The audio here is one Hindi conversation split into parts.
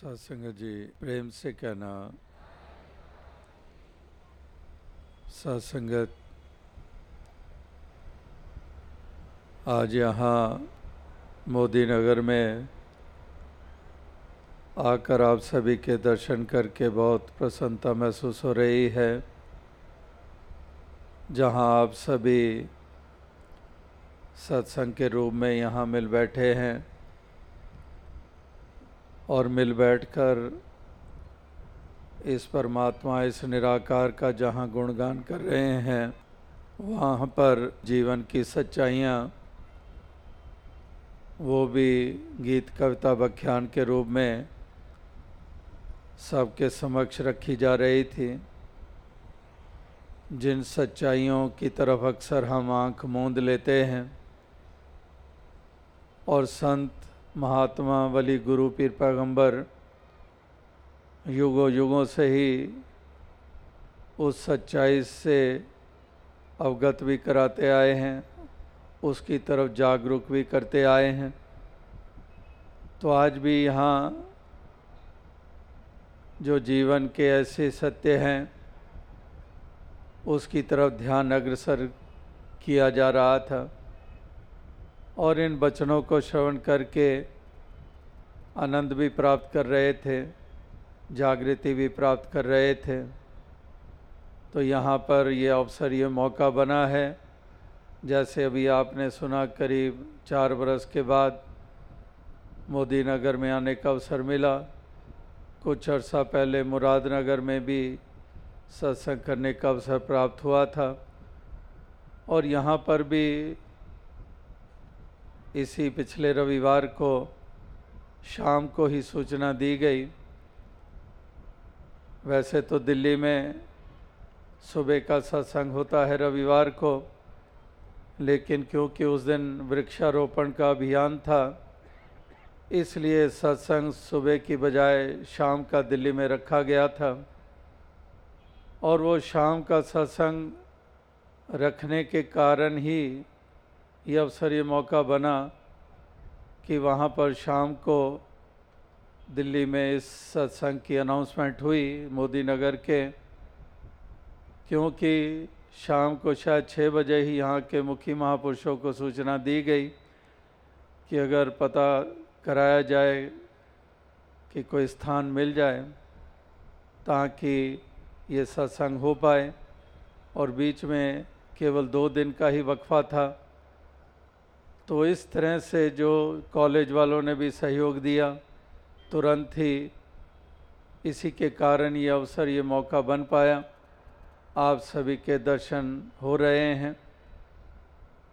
सत्संग जी, प्रेम से कहना सत्संगत आज यहाँ मोदी नगर में आकर आप सभी के दर्शन करके बहुत प्रसन्नता महसूस हो रही है, जहाँ आप सभी सत्संग के रूप में यहाँ मिल बैठे हैं। और मिल बैठकर इस परमात्मा, इस निराकार का जहाँ गुणगान कर रहे हैं, वहाँ पर जीवन की सच्चाइयाँ, वो भी गीत, कविता, व्याख्यान के रूप में सबके समक्ष रखी जा रही थी। जिन सच्चाइयों की तरफ़ अक्सर हम आँख मूंद लेते हैं और संत महात्मा वली गुरु पीर पैगंबर युगों युगों से ही उस सच्चाई से अवगत भी कराते आए हैं, उसकी तरफ़ जागरूक भी करते आए हैं। तो आज भी यहाँ जो जीवन के ऐसे सत्य हैं, उसकी तरफ़ ध्यान अग्रसर किया जा रहा था। और इन वचनों को श्रवण करके आनंद भी प्राप्त कर रहे थे, जागृति भी प्राप्त कर रहे थे। तो यहाँ पर ये अवसर, ये मौका बना है। जैसे अभी आपने सुना, करीब चार बरस के बाद मोदी नगर में आने का अवसर मिला। कुछ अर्सा पहले मुरादनगर में भी सत्संग करने का अवसर प्राप्त हुआ था। और यहाँ पर भी इसी पिछले रविवार को शाम को ही सूचना दी गई। वैसे तो दिल्ली में सुबह का सत्संग होता है रविवार को, लेकिन क्योंकि उस दिन वृक्षारोपण का अभियान था, इसलिए सत्संग सुबह की बजाय शाम का दिल्ली में रखा गया था। और वो शाम का सत्संग रखने के कारण ही ये अवसर, ये मौका बना कि वहाँ पर शाम को दिल्ली में इस सत्संग की अनाउंसमेंट हुई मोदी नगर के, क्योंकि शाम को शायद छः बजे ही यहाँ के मुख्य महापुरुषों को सूचना दी गई कि अगर पता कराया जाए कि कोई स्थान मिल जाए ताकि ये सत्संग हो पाए और बीच में केवल दो दिन का ही वक्फा था तो इस तरह से जो कॉलेज वालों ने भी सहयोग दिया, तुरंत ही इसी के कारण ये अवसर, ये मौका बन पाया। आप सभी के दर्शन हो रहे हैं।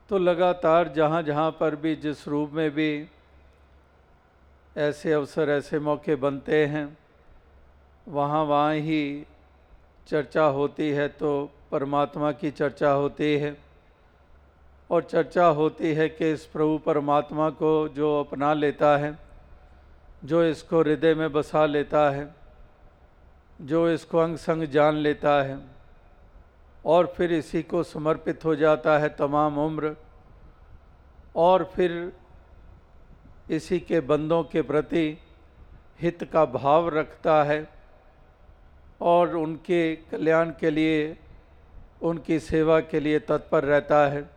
तो लगातार जहाँ जहाँ पर भी, जिस रूप में भी ऐसे अवसर, ऐसे मौके बनते हैं, वहाँ वहाँ ही चर्चा होती है तो परमात्मा की चर्चा होती है। और चर्चा होती है कि इस प्रभु परमात्मा को जो अपना लेता है, जो इसको हृदय में बसा लेता है, जो इसको अंग संग जान लेता है और फिर इसी को समर्पित हो जाता है तमाम उम्र और फिर इसी के बंदों के प्रति हित का भाव रखता है और उनके कल्याण के लिए, उनकी सेवा के लिए तत्पर रहता है।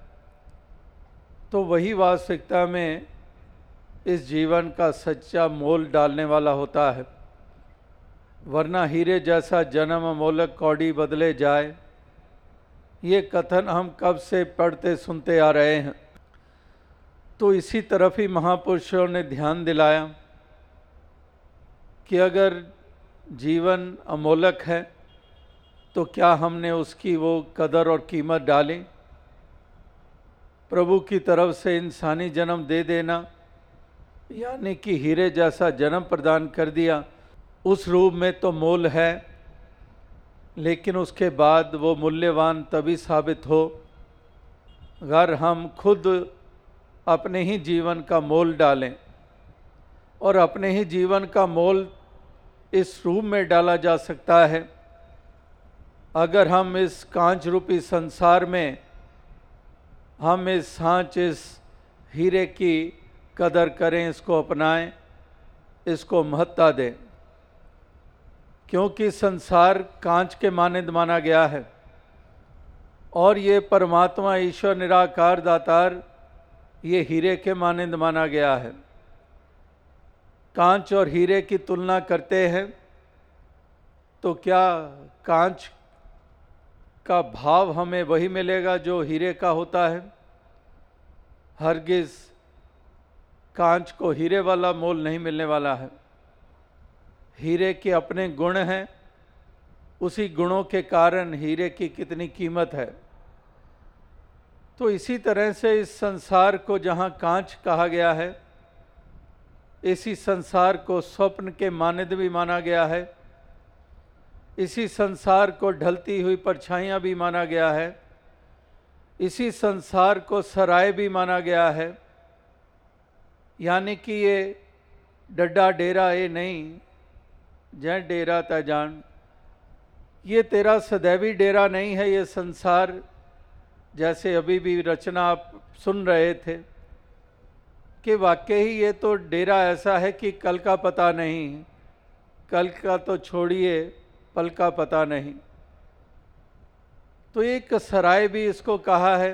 तो वही वास्तविकता में इस जीवन का सच्चा मोल डालने वाला होता है। वरना हीरे जैसा जन्म, मोलक, कौड़ी बदले जाए। ये कथन हम कब से पढ़ते, सुनते आ रहे हैं। तो इसी तरफ़ ही महापुरुषों ने ध्यान दिलाया कि अगर जीवन अमोलक है तो क्या हमने उसकी वो कदर और कीमत डाली? प्रभु की तरफ़ से इंसानी जन्म दे देना, यानी कि हीरे जैसा जन्म प्रदान कर दिया। उस रूप में तो मोल है, लेकिन उसके बाद वो मूल्यवान तभी साबित हो, अगर हम खुद अपने ही जीवन का मोल डालें। और अपने ही जीवन का मोल इस रूप में डाला जा सकता है। अगर हम इस कांच रूपी संसार में हम इस सांच, इस हीरे की कदर करें, इसको अपनाएँ, इसको महत्ता दें। क्योंकि संसार कांच के मानंद माना गया है। और ये परमात्मा, ईश्वर निराकार दातार, ये हीरे के मानंद माना गया है। कांच और हीरे की तुलना करते हैं तो क्या कांच का भाव हमें वही मिलेगा जो हीरे का होता है। हरगिज कांच को हीरे वाला मोल नहीं मिलने वाला है। हीरे के अपने गुण हैं, उसी गुणों के कारण हीरे की कितनी कीमत है। तो इसी तरह से इस संसार को जहाँ कांच कहा गया है, इसी संसार को स्वप्न के मानद भी माना गया है। इसी संसार को ढलती हुई परछाइयाँ भी माना गया है। इसी संसार को सराय भी माना गया है। यानी कि ये डड्डा डेरा ये नहीं जय डेरा तजान ये तेरा सदैवी डेरा नहीं है, ये संसार, जैसे अभी भी रचना आप सुन रहे थे, कि वाकई ही ये तो डेरा ऐसा है कि कल का पता नहीं, कल का तो छोड़िए। पल का पता नहीं। तो एक सराय भी इसको कहा है,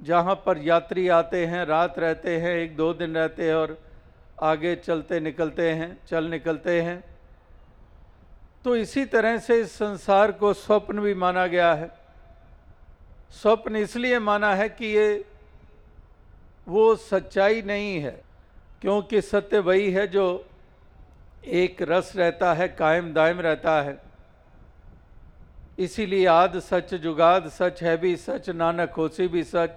जहाँ पर यात्री आते हैं, रात रहते हैं, एक दो दिन रहते हैं और आगे चलते निकलते हैं, चल निकलते हैं। तो इसी तरह से इस संसार को स्वप्न भी माना गया है। स्वप्न इसलिए माना है कि ये, वो सच्चाई नहीं है, क्योंकि सत्य वही है जो एक रस रहता है, कायम दायम रहता है। इसीलिए आद सच, जुगाद सच, है भी सच, नानक होसी भी सच।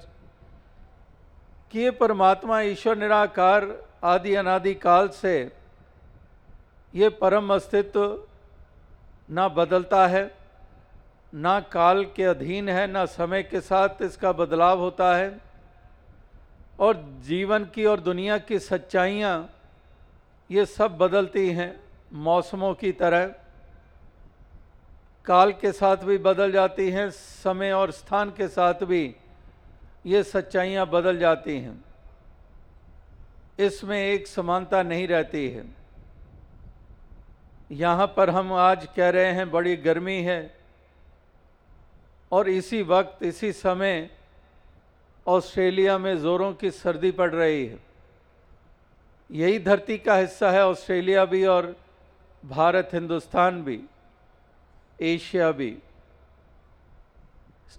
कि ये परमात्मा ईश्वर निराकार, आदि अनादि काल से ये परम अस्तित्व ना बदलता है, ना काल के अधीन है, ना समय के साथ इसका बदलाव होता है। और जीवन की और दुनिया की सच्चाइयाँ ये सब बदलती हैं मौसमों की तरह। काल के साथ भी बदल जाती हैं, समय और स्थान के साथ भी ये सच्चाइयाँ बदल जाती हैं। इसमें एक समानता नहीं रहती है। यहाँ पर हम आज कह रहे हैं, बड़ी गर्मी है और इसी वक्त, इसी समय ऑस्ट्रेलिया में ज़ोरों की सर्दी पड़ रही है। यही धरती का हिस्सा है, ऑस्ट्रेलिया भी और भारत, हिंदुस्तान भी। एशिया भी।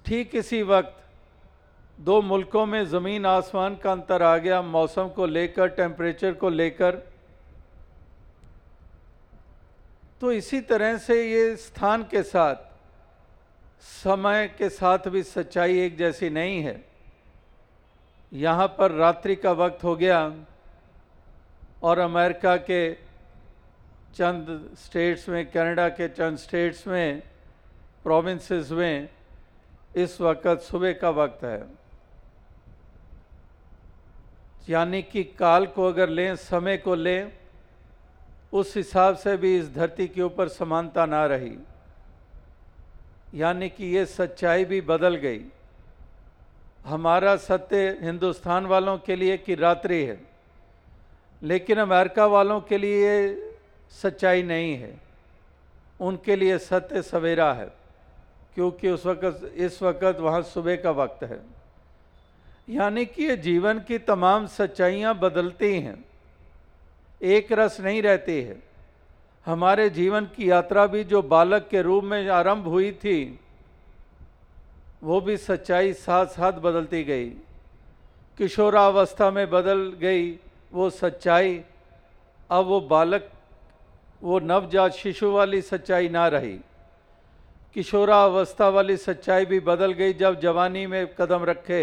ठीक इसी वक्त दो मुल्कों में ज़मीन आसमान का अंतर आ गया, मौसम को लेकर टेम्परेचर को लेकर। तो इसी तरह से ये स्थान के साथ, समय के साथ भी सच्चाई एक जैसी नहीं है। यहाँ पर रात्रि का वक्त हो गया और अमेरिका के चंद स्टेट्स में, कनाडा के चंद स्टेट्स में प्रोविंसेस में इस वक्त सुबह का वक्त है। यानी कि काल को अगर लें, समय को लें, उस हिसाब से भी इस धरती के ऊपर समानता ना रही। यानी कि ये सच्चाई भी बदल गई। हमारा सत्य हिंदुस्तान वालों के लिए कि रात्रि है, लेकिन अमेरिका वालों के लिए सच्चाई नहीं है। उनके लिए सत्य सवेरा है, क्योंकि उस वक़्त, इस वक्त वहाँ सुबह का वक्त है। यानी कि ये जीवन की तमाम सच्चाइयाँ बदलती हैं। एक रस नहीं रहती है। हमारे जीवन की यात्रा भी जो बालक के रूप में आरंभ हुई थी, वो भी सच्चाई साथ साथ बदलती गई। किशोरावस्था में बदल गई वो सच्चाई। अब वो बालक वो नवजात शिशु वाली सच्चाई ना रही। किशोरावस्था वाली सच्चाई भी बदल गई जब जवानी में कदम रखे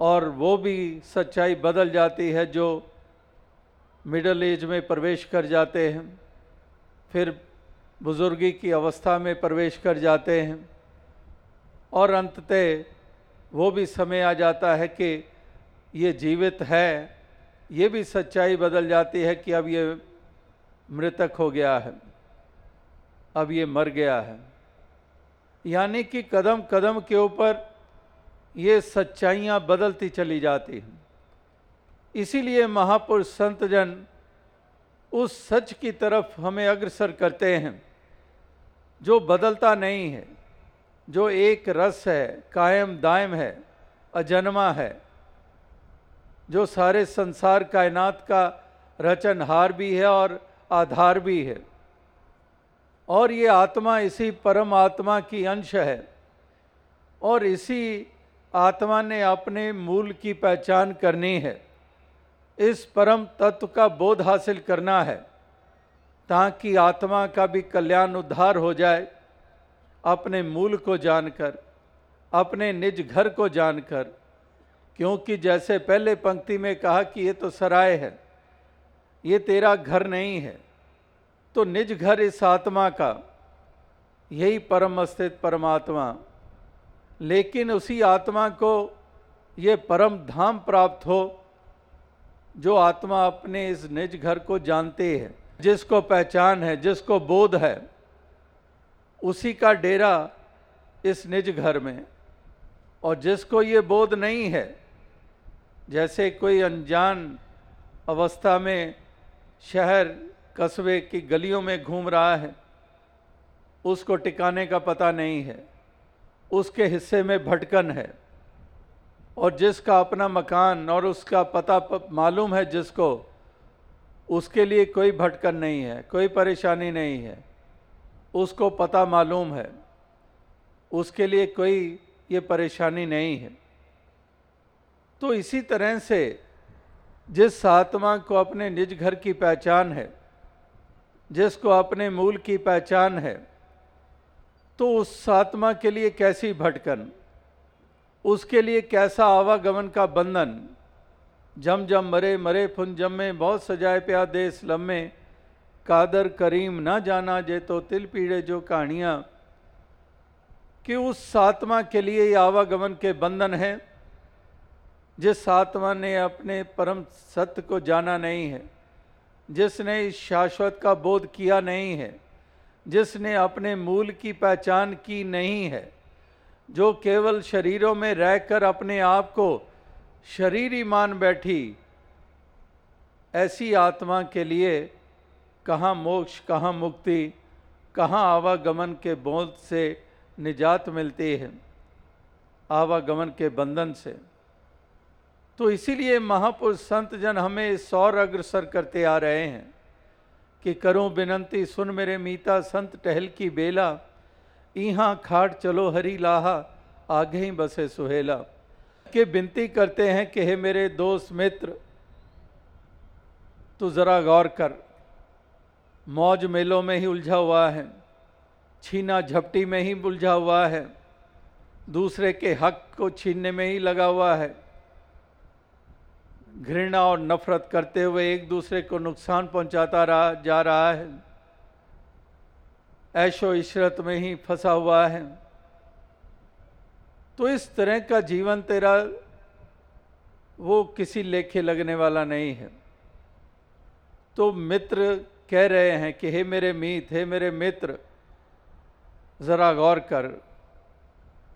और वो भी सच्चाई बदल जाती है जो मिडल एज में प्रवेश कर जाते हैं, फिर बुज़ुर्गी की अवस्था में प्रवेश कर जाते हैं और अंततः वो भी समय आ जाता है कि ये जीवित है, ये भी सच्चाई बदल जाती है कि अब ये मृतक हो गया है, अब ये मर गया है। यानी कि कदम कदम के ऊपर ये सच्चाइयाँ बदलती चली जाती हैं। इसीलिए महापुरुष संत जन उस सच की तरफ़ हमें अग्रसर करते हैं, जो बदलता नहीं है, जो एक रस है, कायम दायम है, अजन्मा है, जो सारे संसार कायनात का रचनहार भी है और आधार भी है। और ये आत्मा इसी परम आत्मा की अंश है। और इसी आत्मा ने अपने मूल की पहचान करनी है। इस परम तत्व का बोध हासिल करना है, ताकि आत्मा का भी कल्याण उद्धार हो जाए, अपने मूल को जानकर, अपने निज घर को जानकर। क्योंकि जैसे पहले पंक्ति में कहा कि ये तो सराय है ये तेरा घर नहीं है तो निज घर इस आत्मा का, यही परम अस्तित्व परमात्मा। लेकिन उसी आत्मा को ये परम धाम प्राप्त हो, जो आत्मा अपने इस निज घर को जानते हैं, जिसको पहचान है, जिसको बोध है, उसी का डेरा इस निज घर में। और जिसको ये बोध नहीं है, जैसे कोई अनजान अवस्था में शहर कस्बे की गलियों में घूम रहा है। उसको टिकाने का पता नहीं है। उसके हिस्से में भटकन है। और जिसका अपना मकान और उसका पता मालूम है जिसको, उसके लिए कोई भटकन नहीं है, कोई परेशानी नहीं है। उसको पता मालूम है। उसके लिए कोई ये परेशानी नहीं है। तो इसी तरह से जिस आत्मा को अपने निज घर की पहचान है, जिसको अपने मूल की पहचान है तो उस आत्मा के लिए कैसी भटकन? उसके लिए कैसा आवागमन का बंधन? जम जम मरे मरे फुन जम, बहुत सजाए प्या देश लम्बे कादर करीम ना जाना जे तो तिल पीड़े जो कहानियाँ। कि उस आत्मा के लिए ये आवागमन के बंधन हैं? जिस आत्मा ने अपने परम सत्य को जाना नहीं है, जिसने इस शाश्वत का बोध किया नहीं है, जिसने अपने मूल की पहचान की नहीं है, जो केवल शरीरों में रहकर अपने आप को शरीर ही मान बैठी, ऐसी आत्मा के लिए कहाँ मोक्ष, कहाँ मुक्ति, कहाँ आवागमन के बोध से निजात मिलती है, आवागमन के बंधन से। तो इसीलिए महापुरुष संत जन हमें सौर अग्रसर करते आ रहे हैं कि करूँ बिनंती सुन मेरे मीता, संत टहल की बेला इहा खाट चलो हरी लाहा, आगे ही बसे सुहेला। के विनती करते हैं कि हे मेरे दोस्त मित्र, तू ज़रा गौर कर। मौज मेलों में ही उलझा हुआ है, छीना झपटी में ही उलझा हुआ है, दूसरे के हक को छीनने में ही लगा हुआ है। घृणा और नफरत करते हुए एक दूसरे को नुकसान पहुंचाता रहा, जा रहा है। ऐशो इशरत में ही फंसा हुआ है। तो इस तरह का जीवन तेरा, वो किसी लेखे लगने वाला नहीं है। तो मित्र कह रहे हैं कि, हे मेरे मीत, हे मेरे मित्र, ज़रा गौर कर,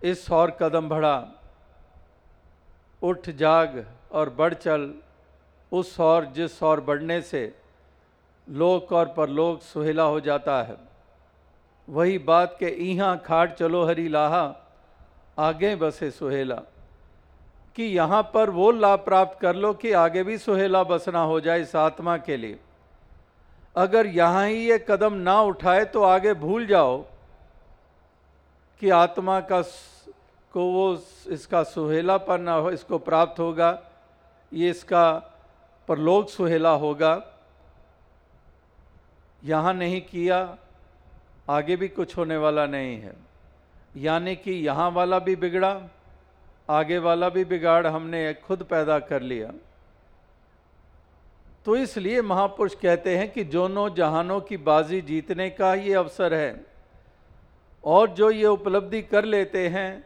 इस और कदम बढ़ा, उठ जाग और बढ़ चल उस और जिस और बढ़ने से लोक और परलोक सुहेला हो जाता है। वही बात के इहाँ खाट चलो हरी लाहा, आगे बसे सुहेला। कि यहाँ पर वो लाभ प्राप्त कर लो कि आगे भी सुहेला बसना हो जाए इस आत्मा के लिए। अगर यहाँ ही ये कदम ना उठाए तो आगे भूल जाओ कि आत्मा का को वो इसका सुहेलापन ना हो, इसको प्राप्त होगा। ये इसका परलोक सुहेला होगा। यहाँ नहीं किया, आगे भी कुछ होने वाला नहीं है। यानी कि यहाँ वाला भी बिगड़ा, आगे वाला भी बिगाड़ हमने खुद पैदा कर लिया। तो इसलिए महापुरुष कहते हैं कि दोनों जहानों की बाजी जीतने का ये अवसर है। और जो ये उपलब्धि कर लेते हैं,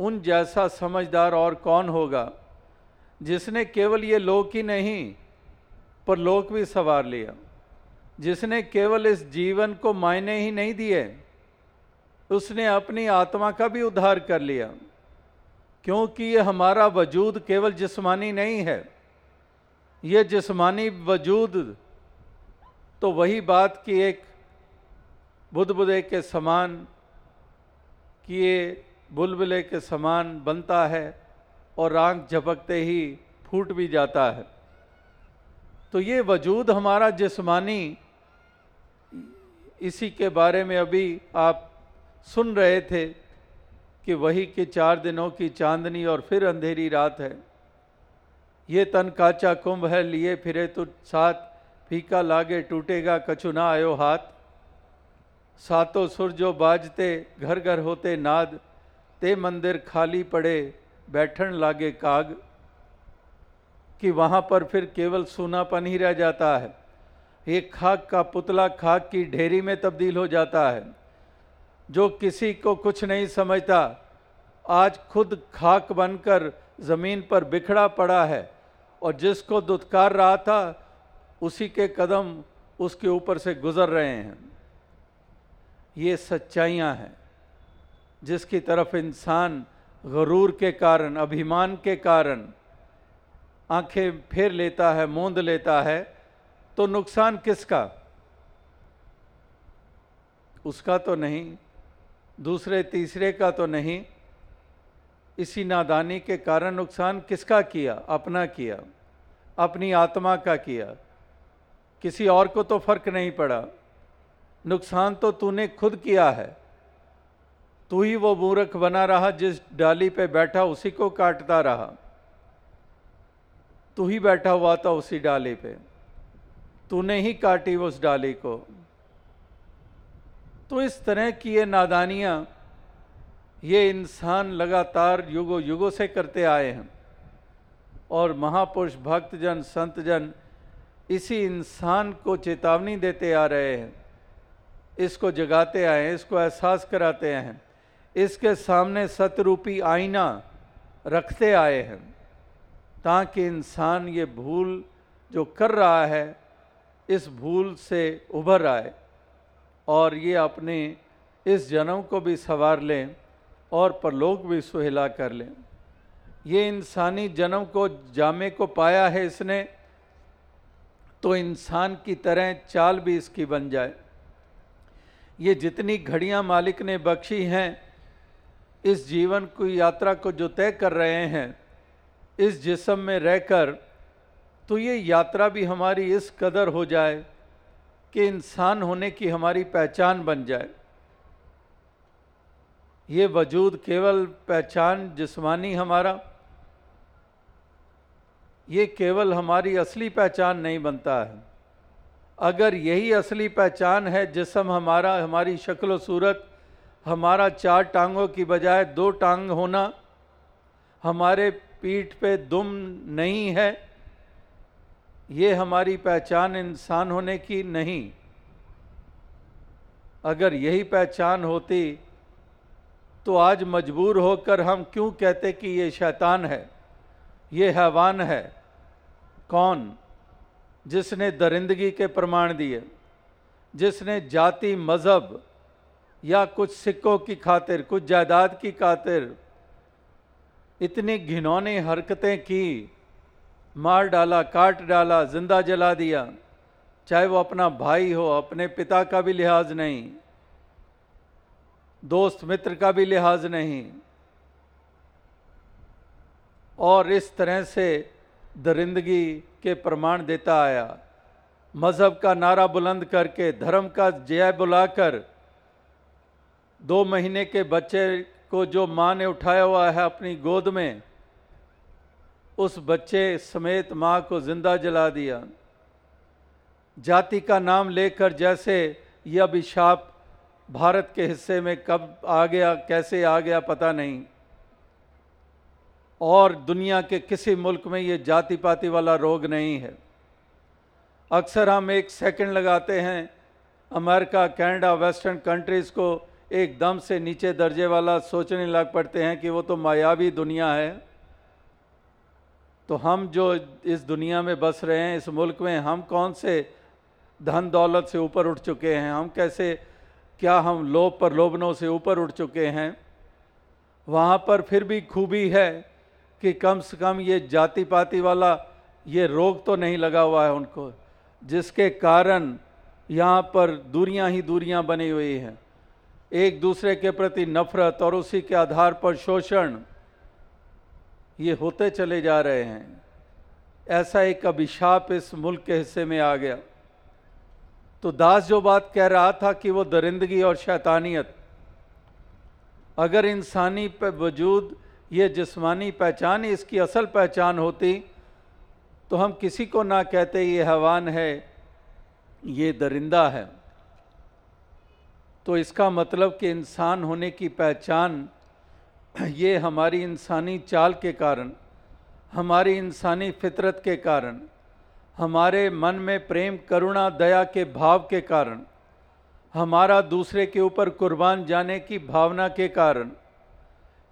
उन जैसा समझदार और कौन होगा? जिसने केवल ये लोक ही नहीं, पर लोक भी सवार लिया। जिसने केवल इस जीवन को मायने ही नहीं दिए, उसने अपनी आत्मा का भी उद्धार कर लिया। क्योंकि ये हमारा वजूद केवल जिस्मानी नहीं है। ये जिस्मानी वजूद तो वही बात की एक बुदबुदे के समान किए बुलबुले के समान बनता है। और आँख झपकते ही फूट भी जाता है। तो ये वजूद हमारा जिस्मानी, इसी के बारे में अभी आप सुन रहे थे कि वही के चार दिनों की चांदनी और फिर अंधेरी रात है। ये तन काचा कुंभ है, लिए फिरे तो साथ फीका लागे टूटेगा, कछु ना आयो हाथ। सातों सुर जो बाजते, घर घर होते नाद, ते मंदिर खाली पड़े बैठन लागे काग कि वहाँ पर फिर केवल सूनापन ही रह जाता है। एक खाक का पुतला खाक की ढेरी में तब्दील हो जाता है। जो किसी को कुछ नहीं समझता, आज खुद खाक बनकर ज़मीन पर बिखड़ा पड़ा है और जिसको दुत्कार रहा था, उसी के कदम उसके ऊपर से गुज़र रहे हैं। ये सच्चाइयाँ हैं, जिसकी तरफ़ इंसान गरूर के कारण, अभिमान के कारण आँखें फेर लेता है, मोंद लेता है तो नुकसान किसका? उसका तो नहीं, दूसरे, तीसरे का तो नहीं, इसी नादानी के कारण नुकसान किसका किया? अपना किया, अपनी आत्मा का किया। किसी और को तो फ़र्क नहीं पड़ा। नुकसान तो तूने खुद किया है। तू ही वो मूर्ख बना रहा जिस डाली पे बैठा, उसी को काटता रहा। तू ही बैठा हुआ था उसी डाली पे। तूने ही काटी उस डाली को। तो इस तरह की ये नादानियाँ, ये इंसान लगातार युगो युगों से करते आए हैं। और महापुरुष, भक्तजन, संतजन इसी इंसान को चेतावनी देते आ रहे हैं। इसको जगाते आए हैं, इसको एहसास कराते हैं। इसके सामने सतरूपी आईना रखते आए हैं, ताकि इंसान ये भूल जो कर रहा है, इस भूल से उभर आए और ये अपने इस जन्म को भी संवार लें और परलोक भी सुहेला कर लें। ये इंसानी जन्म को जामे को पाया है इसने तो इंसान की तरह चाल भी इसकी बन जाए। ये जितनी घड़ियाँ मालिक ने बख्शी हैं इस जीवन की यात्रा को जो तय कर रहे हैं, इस जिसम में रहकर तो ये यात्रा भी हमारी इस कदर हो जाए कि इंसान होने की हमारी पहचान बन जाए। ये वजूद केवल पहचान जिस्मानी हमारा, ये केवल हमारी असली पहचान नहीं बनता है। अगर यही असली पहचान है, जिसम हमारा, हमारी शक्ल सूरत हमारा चार टांगों की बजाय दो टांग होना हमारे पीठ पे दुम नहीं है, ये हमारी पहचान इंसान होने की नहीं। अगर यही पहचान होती तो आज मजबूर होकर हम क्यों कहते कि ये शैतान है, ये हैवान है? कौन? जिसने दरिंदगी के प्रमाण दिए, जिसने जाति मज़हब या कुछ सिक्कों की खातिर, कुछ जायदाद की खातिर। इतनी घिनौनी हरकतें की, मार डाला, काट डाला, ज़िंदा जला दिया। चाहे वो अपना भाई हो, अपने पिता का भी लिहाज नहीं, दोस्त मित्र का भी लिहाज नहीं। और इस तरह से दरिंदगी के प्रमाण देता आया। मज़हब का नारा बुलंद करके, धर्म का जय बुलाकर दो महीने के बच्चे को जो माँ ने उठाया हुआ है अपनी गोद में, उस बच्चे समेत माँ को ज़िंदा जला दिया। जाति का नाम लेकर जैसे यह अभिशाप भारत के हिस्से में कब आ गया, कैसे आ गया पता नहीं। और दुनिया के किसी मुल्क में ये जाति पाति वाला रोग नहीं है। अक्सर हम एक सेकंड लगाते हैं, अमेरिका, कनाडा, वेस्टर्न कंट्रीज़ को एकदम से नीचे दर्जे वाला सोचने लग पड़ते हैं कि वो तो मायावी दुनिया है। तो हम जो इस दुनिया में बस रहे हैं, इस मुल्क में, हम कौन से धन दौलत से ऊपर उठ चुके हैं? हम कैसे, क्या हम लोभ पर लोभनों से ऊपर उठ चुके हैं? वहाँ पर फिर भी खूबी है कि कम से कम ये जाति पाति वाला, ये रोग तो नहीं लगा हुआ है उनको, जिसके कारण यहाँ पर दूरियाँ ही दूरियाँ बनी हुई हैं। एक दूसरे के प्रति नफरत और उसी के आधार पर शोषण, ये होते चले जा रहे हैं। ऐसा एक अभिशाप इस मुल्क के हिस्से में आ गया। तो दास जो बात कह रहा था कि वो दरिंदगी और शैतानियत, अगर इंसानी पे वजूद, ये जिस्मानी पहचान, इसकी असल पहचान होती तो हम किसी को ना कहते ये हैवान है, ये दरिंदा है। तो इसका मतलब कि इंसान होने की पहचान ये हमारी इंसानी चाल के कारण, हमारी इंसानी फितरत के कारण, हमारे मन में प्रेम, करुणा, दया के भाव के कारण, हमारा दूसरे के ऊपर कुर्बान जाने की भावना के कारण,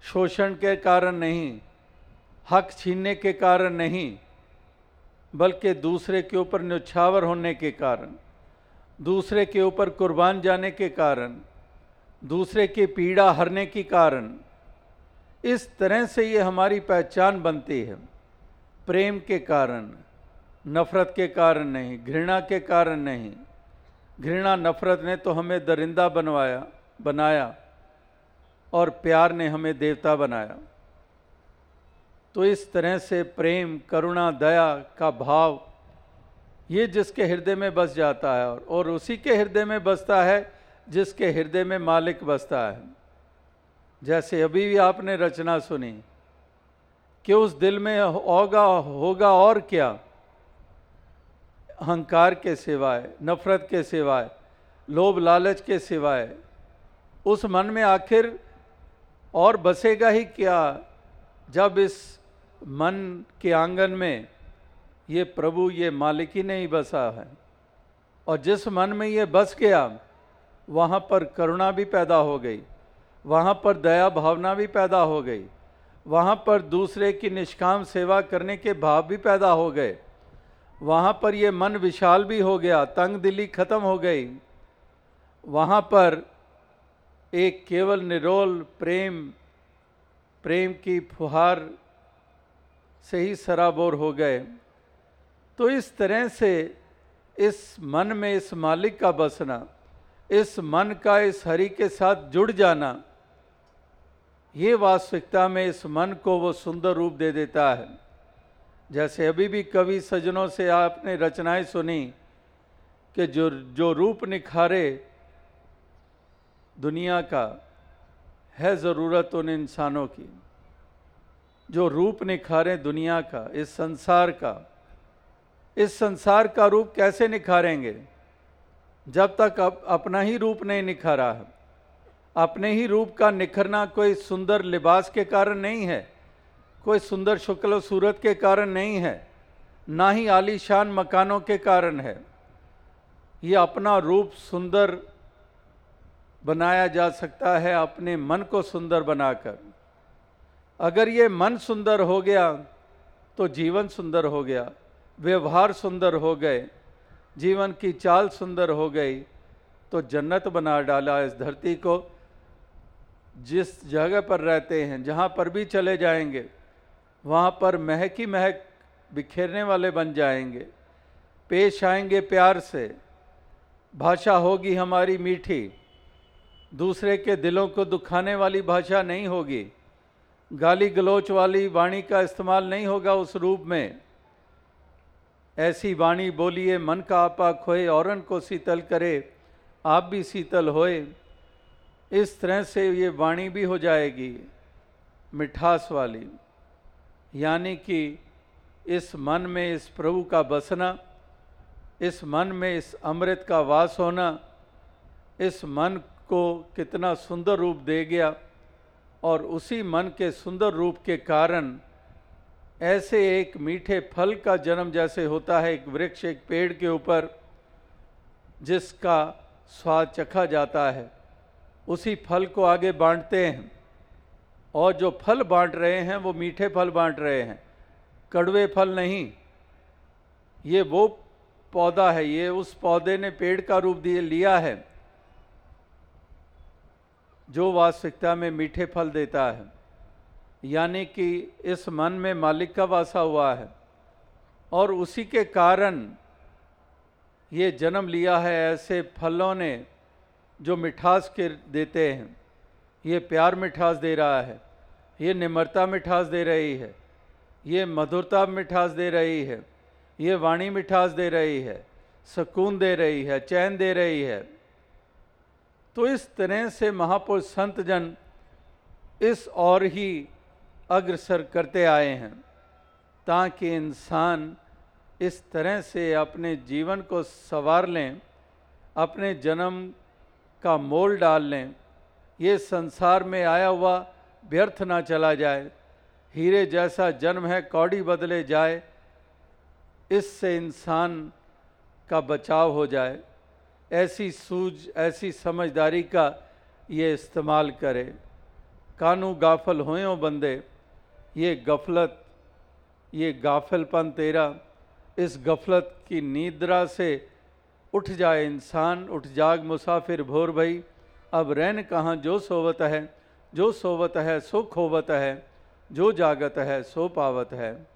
शोषण के कारण नहीं, हक छीनने के कारण नहीं, बल्कि दूसरे के ऊपर न्यौछावर होने के कारण। दूसरे के ऊपर कुर्बान जाने के कारण, दूसरे की पीड़ा हरने के कारण, इस तरह से ये हमारी पहचान बनती है। प्रेम के कारण, नफ़रत के कारण नहीं, घृणा के कारण नहीं। घृणा, नफ़रत ने तो हमें दरिंदा बनवाया, बनाया, और प्यार ने हमें देवता बनाया। तो इस तरह से प्रेम, करुणा, दया का भाव ये जिसके हृदय में बस जाता है और, और उसी के हृदय में बसता है जिसके हृदय में मालिक बसता है। जैसे अभी भी आपने रचना सुनी कि उस दिल में होगा होगा और क्या? अहंकार के सिवाय नफरत के सिवाय लोभ लालच के सिवाय उस मन में आखिर और बसेगा ही क्या? जब इस मन के आँगन में ये प्रभु, ये मालिक ही नहीं बसा है। और जिस मन में ये बस गया, वहाँ पर करुणा भी पैदा हो गई, वहाँ पर दया भावना भी पैदा हो गई, वहाँ पर दूसरे की निष्काम सेवा करने के भाव भी पैदा हो गए, वहाँ पर ये मन विशाल भी हो गया, तंग दिली खत्म हो गई, वहाँ पर एक केवल निरोल प्रेम प्रेम की फुहार से ही सराबोर हो गए। तो इस तरह से इस मन में इस मालिक का बसना, इस मन का इस हरि के साथ जुड़ जाना, ये वास्तविकता में इस मन को वो सुंदर रूप दे देता है। जैसे अभी भी कवि सजनों से आपने रचनाएँ सुनी कि जो जो रूप निखारे दुनिया का, है ज़रूरत उन इंसानों की। जो रूप निखारे दुनिया का, इस संसार का इस संसार का रूप कैसे निखारेंगे? जब तक अप, अपना ही रूप नहीं निखारा है। अपने ही रूप का निखरना कोई सुंदर लिबास के कारण नहीं है कोई सुंदर शुक्ल सूरत के कारण नहीं है ना ही आलीशान मकानों के कारण है। ये अपना रूप सुंदर बनाया जा सकता है अपने मन को सुंदर बनाकर। अगर ये मन सुंदर हो गया तो जीवन सुंदर हो गया। व्यवहार सुंदर हो गए, जीवन की चाल सुंदर हो गई तो जन्नत बना डाला इस धरती को, जिस जगह पर रहते हैं, जहाँ पर भी चले जाएँगे, वहाँ पर महक ही महक बिखेरने वाले बन जाएँगे। पेश आएँगे प्यार से, भाषा होगी हमारी मीठी, दूसरे के दिलों को दुखाने वाली भाषा नहीं होगी, गाली गलोच वाली वाणी का इस्तेमाल नहीं होगा उस रूप में। ऐसी वाणी बोलिए, मन का आपा खोए, औरन को शीतल करे, आप भी शीतल होए। इस तरह से ये वाणी भी हो जाएगी, मिठास वाली। यानी कि इस मन में इस प्रभु का बसना, इस मन में इस अमृत का वास होना, इस मन को कितना सुंदर रूप दे गया, और उसी मन के सुंदर रूप के कारण ऐसे एक मीठे फल का जन्म जैसे होता है एक वृक्ष एक पेड़ के ऊपर, जिसका स्वाद चखा जाता है। उसी फल को आगे बांटते हैं और जो फल बांट रहे हैं, वो मीठे फल बांट रहे हैं। कड़वे फल नहीं। ये वो पौधा है, ये उस पौधे ने पेड़ का रूप दिए, लिया है, जो वास्तविकता में मीठे फल देता है। यानी कि इस मन में मालिक का वासा हुआ है। और उसी के कारण ये जन्म लिया है ऐसे फलों ने जो मिठास के देते हैं। ये प्यार मिठास दे रहा है, ये निम्रता मिठास दे रही है, ये मधुरता मिठास दे रही है, ये वाणी मिठास दे रही है, सुकून दे रही है, चैन दे रही है। तो इस तरह से महापुरुष संत जन इस और ही अग्रसर करते आए हैं, ताकि इंसान इस तरह से अपने जीवन को संवार लें, अपने जन्म का मोल डाल लें। ये संसार में आया हुआ व्यर्थ ना चला जाए, हीरे जैसा जन्म है, कौड़ी बदले जाए, इससे इंसान का बचाव हो जाए। ऐसी सूझ, ऐसी समझदारी का ये इस्तेमाल करे। कानू गाफल हो बंदे ये गफलत, ये गाफिलपन तेरा, इस गफलत की नींद्रा से उठ जाए इंसान, उठ जाग मुसाफिर भोर भई। अब रहन कहाँ, जो सोवत है, जो सोवत है, सो खोवत है, जो जागत है, सो पावत है।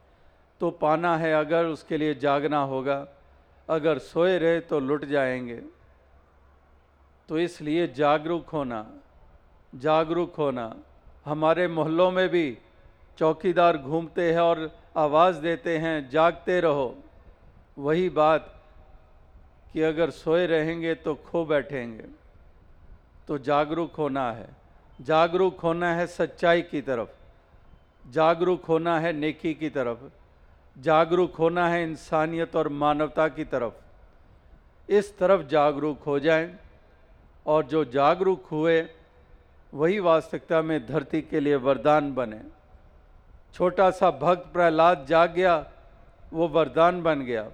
तो पाना है अगर, उसके लिए जागना होगा। अगर सोए रहे तो लुट जाएँगे। तो इसलिए जागरूक होना जागरूक होना, हमारे मोहल्लों में भी चौकीदार घूमते हैं और आवाज़ देते हैं, जागते रहो। वही बात कि अगर सोए रहेंगे तो खो बैठेंगे। तो जागरूक होना है। जागरूक होना है सच्चाई की तरफ़। जागरूक होना है नेकी की तरफ़। जागरूक होना है इंसानियत और मानवता की तरफ़। इस तरफ़ जागरूक हो जाएँ और जो जागरूक हुए, वही वास्तविकता में धरती के लिए वरदान बने। छोटा सा भक्त प्रहलाद जाग गया, वो वरदान बन गया।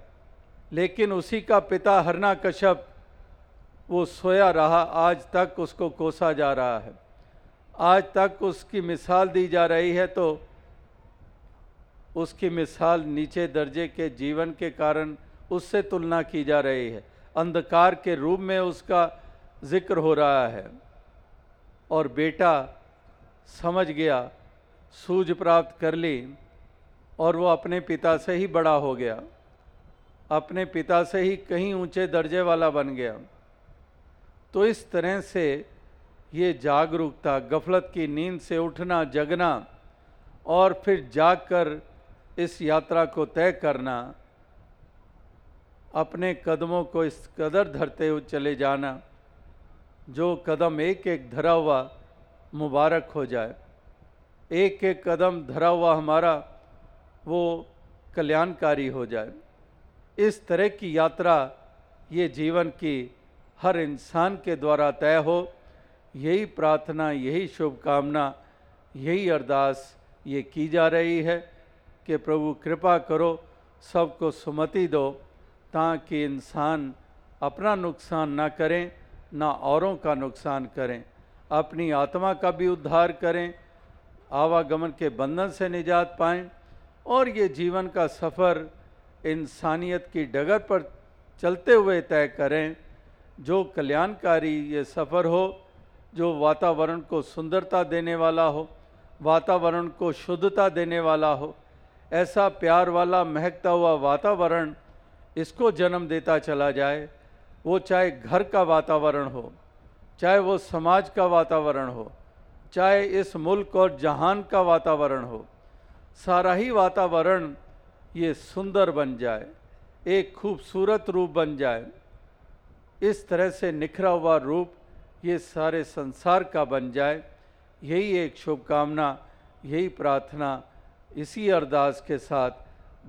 लेकिन उसी का पिता हरना कश्यप, वो सोया रहा। आज तक उसको कोसा जा रहा है। आज तक उसकी मिसाल दी जा रही है तो उसकी मिसाल नीचे दर्जे के जीवन के कारण उससे तुलना की जा रही है। अंधकार के रूप में उसका ज़िक्र हो रहा है। और बेटा समझ गया सूझ प्राप्त कर ली और वो अपने पिता से ही बड़ा हो गया। अपने पिता से ही कहीं ऊँचे दर्जे वाला बन गया। तो इस तरह से ये जागरूकता, गफलत की नींद से उठना, जगना और फिर जागकर इस यात्रा को तय करना, अपने कदमों को इस कदर धरते हुए चले जाना, जो कदम एक एक धरा हुआ मुबारक हो जाए। एक एक कदम धरा हुआ हमारा वो कल्याणकारी हो जाए। इस तरह की यात्रा ये जीवन की हर इंसान के द्वारा तय हो। यही प्रार्थना, यही शुभकामना, यही अरदास ये की जा रही है कि प्रभु कृपा करो, सबको सुमति दो ताकि इंसान अपना नुकसान ना करें, ना औरों का नुकसान करें। अपनी आत्मा का भी उद्धार करें आवागमन के बंधन से निजात पाएँ और ये जीवन का सफ़र इंसानियत की डगर पर चलते हुए तय करें। जो कल्याणकारी ये सफ़र हो, जो वातावरण को सुंदरता देने वाला हो, वातावरण को शुद्धता देने वाला हो, ऐसा प्यार वाला, महकता हुआ वातावरण इसको जन्म देता चला जाए। वो चाहे घर का वातावरण हो, चाहे वो समाज का वातावरण हो चाहे इस मुल्क और जहान का वातावरण हो, सारा ही वातावरण ये सुंदर बन जाए, एक खूबसूरत रूप बन जाए, इस तरह से निखरा हुआ रूप ये सारे संसार का बन जाए, यही एक शुभकामना, यही प्रार्थना इसी अरदास के साथ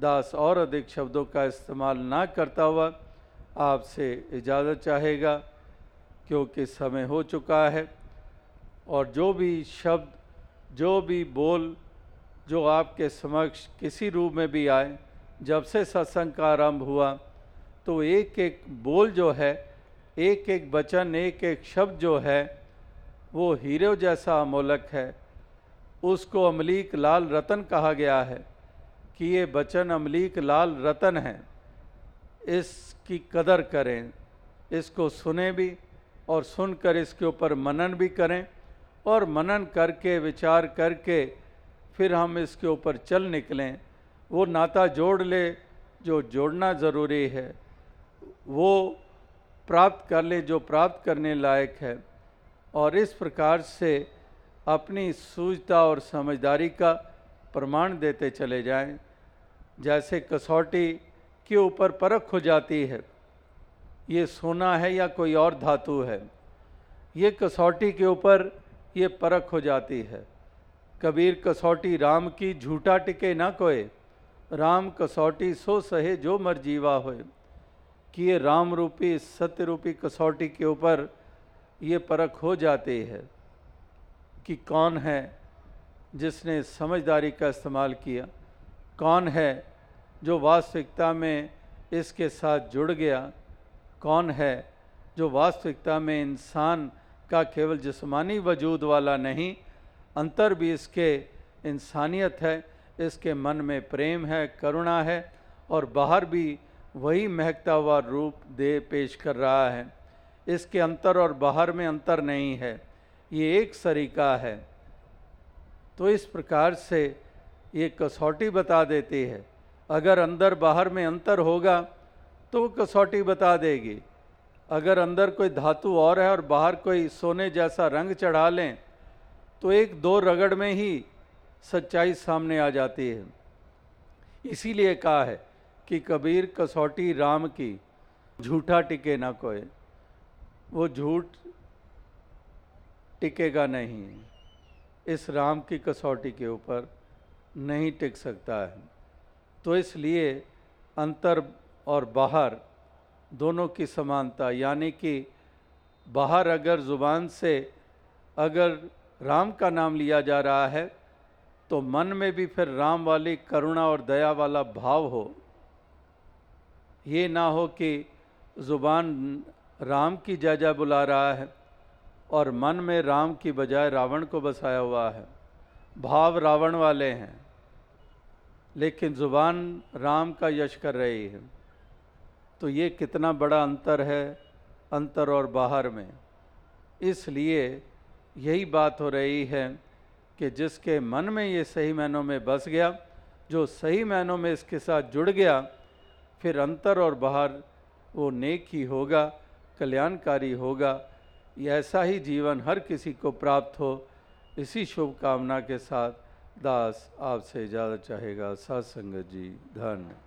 दास और अधिक शब्दों का इस्तेमाल ना करता हुआ आपसे इजाज़त चाहेगा, क्योंकि समय हो चुका है। और जो भी शब्द, जो भी बोल, जो आपके समक्ष किसी रूप में भी आए, जब से सत्संग का आरंभ हुआ तो एक एक बोल जो है, एक एक वचन, एक एक शब्द जो है, वो हीरो जैसा अमोलक है। उसको अमलीक लाल रतन कहा गया है कि ये वचन अमलीक लाल रतन है। इसकी कदर करें, इसको सुने भी और सुनकर इसके ऊपर मनन भी करें। और मनन करके, विचार करके फिर हम इसके ऊपर चल निकलें। वो नाता जोड़ ले, जो जोड़ना ज़रूरी है, वो प्राप्त कर ले, जो प्राप्त करने लायक है। और इस प्रकार से अपनी सूझता और समझदारी का प्रमाण देते चले जाएँ। जैसे कसौटी के ऊपर परख हो जाती है, ये सोना है या कोई और धातु है, ये कसौटी के ऊपर ये परख हो जाती है। कबीर कसौटी राम की झूठा टिके ना कोय राम कसौटी सो सहे जो मर जीवा होए। कि ये राम रूपी, सत्य रूपी कसौटी के ऊपर ये परख हो जाती है कि कौन है जिसने समझदारी का इस्तेमाल किया। कौन है जो वास्तविकता में इसके साथ जुड़ गया। कौन है जो वास्तविकता में इंसान का केवल जिस्मानी वजूद वाला नहीं, अंतर भी इसके इंसानियत है, इसके मन में प्रेम है, करुणा है और बाहर भी वही महकता हुआ रूप दे पेश कर रहा है। इसके अंतर और बाहर में अंतर नहीं है, ये एक सरीका है। तो इस प्रकार से ये कसौटी बता देती है। अगर अंदर बाहर में अंतर होगा तो वो कसौटी बता देगी। अगर अंदर कोई धातु और है और बाहर कोई सोने जैसा रंग चढ़ा लें तो एक दो रगड़ में ही सच्चाई सामने आ जाती है। इसीलिए कहा है कि कबीर कसौटी राम की झूठा टिके ना कोई वो झूठ टिकेगा नहीं। इस राम की कसौटी के ऊपर नहीं टिक सकता है। तो इसलिए अंतर और बाहर दोनों की समानता, यानी कि बाहर अगर ज़ुबान से अगर राम का नाम लिया जा रहा है तो मन में भी फिर राम वाली करुणा और दया वाला भाव हो। ये ना हो कि ज़ुबान राम की जय बुला रहा है और मन में राम की बजाय रावण को बसाया हुआ है। भाव रावण वाले हैं, लेकिन ज़ुबान राम का यश कर रही है। तो ये कितना बड़ा अंतर है अंतर और बाहर में। इसलिए यही बात हो रही है कि जिसके मन में ये सही महीनों में बस गया, जो सही महीनों में इसके साथ जुड़ गया, फिर अंतर और बाहर वो नेक ही होगा, कल्याणकारी होगा ऐसा ही जीवन हर किसी को प्राप्त हो। इसी शुभकामना के साथ दास आपसे इजाज़त चाहेगा। सत्संग जी, धन्य।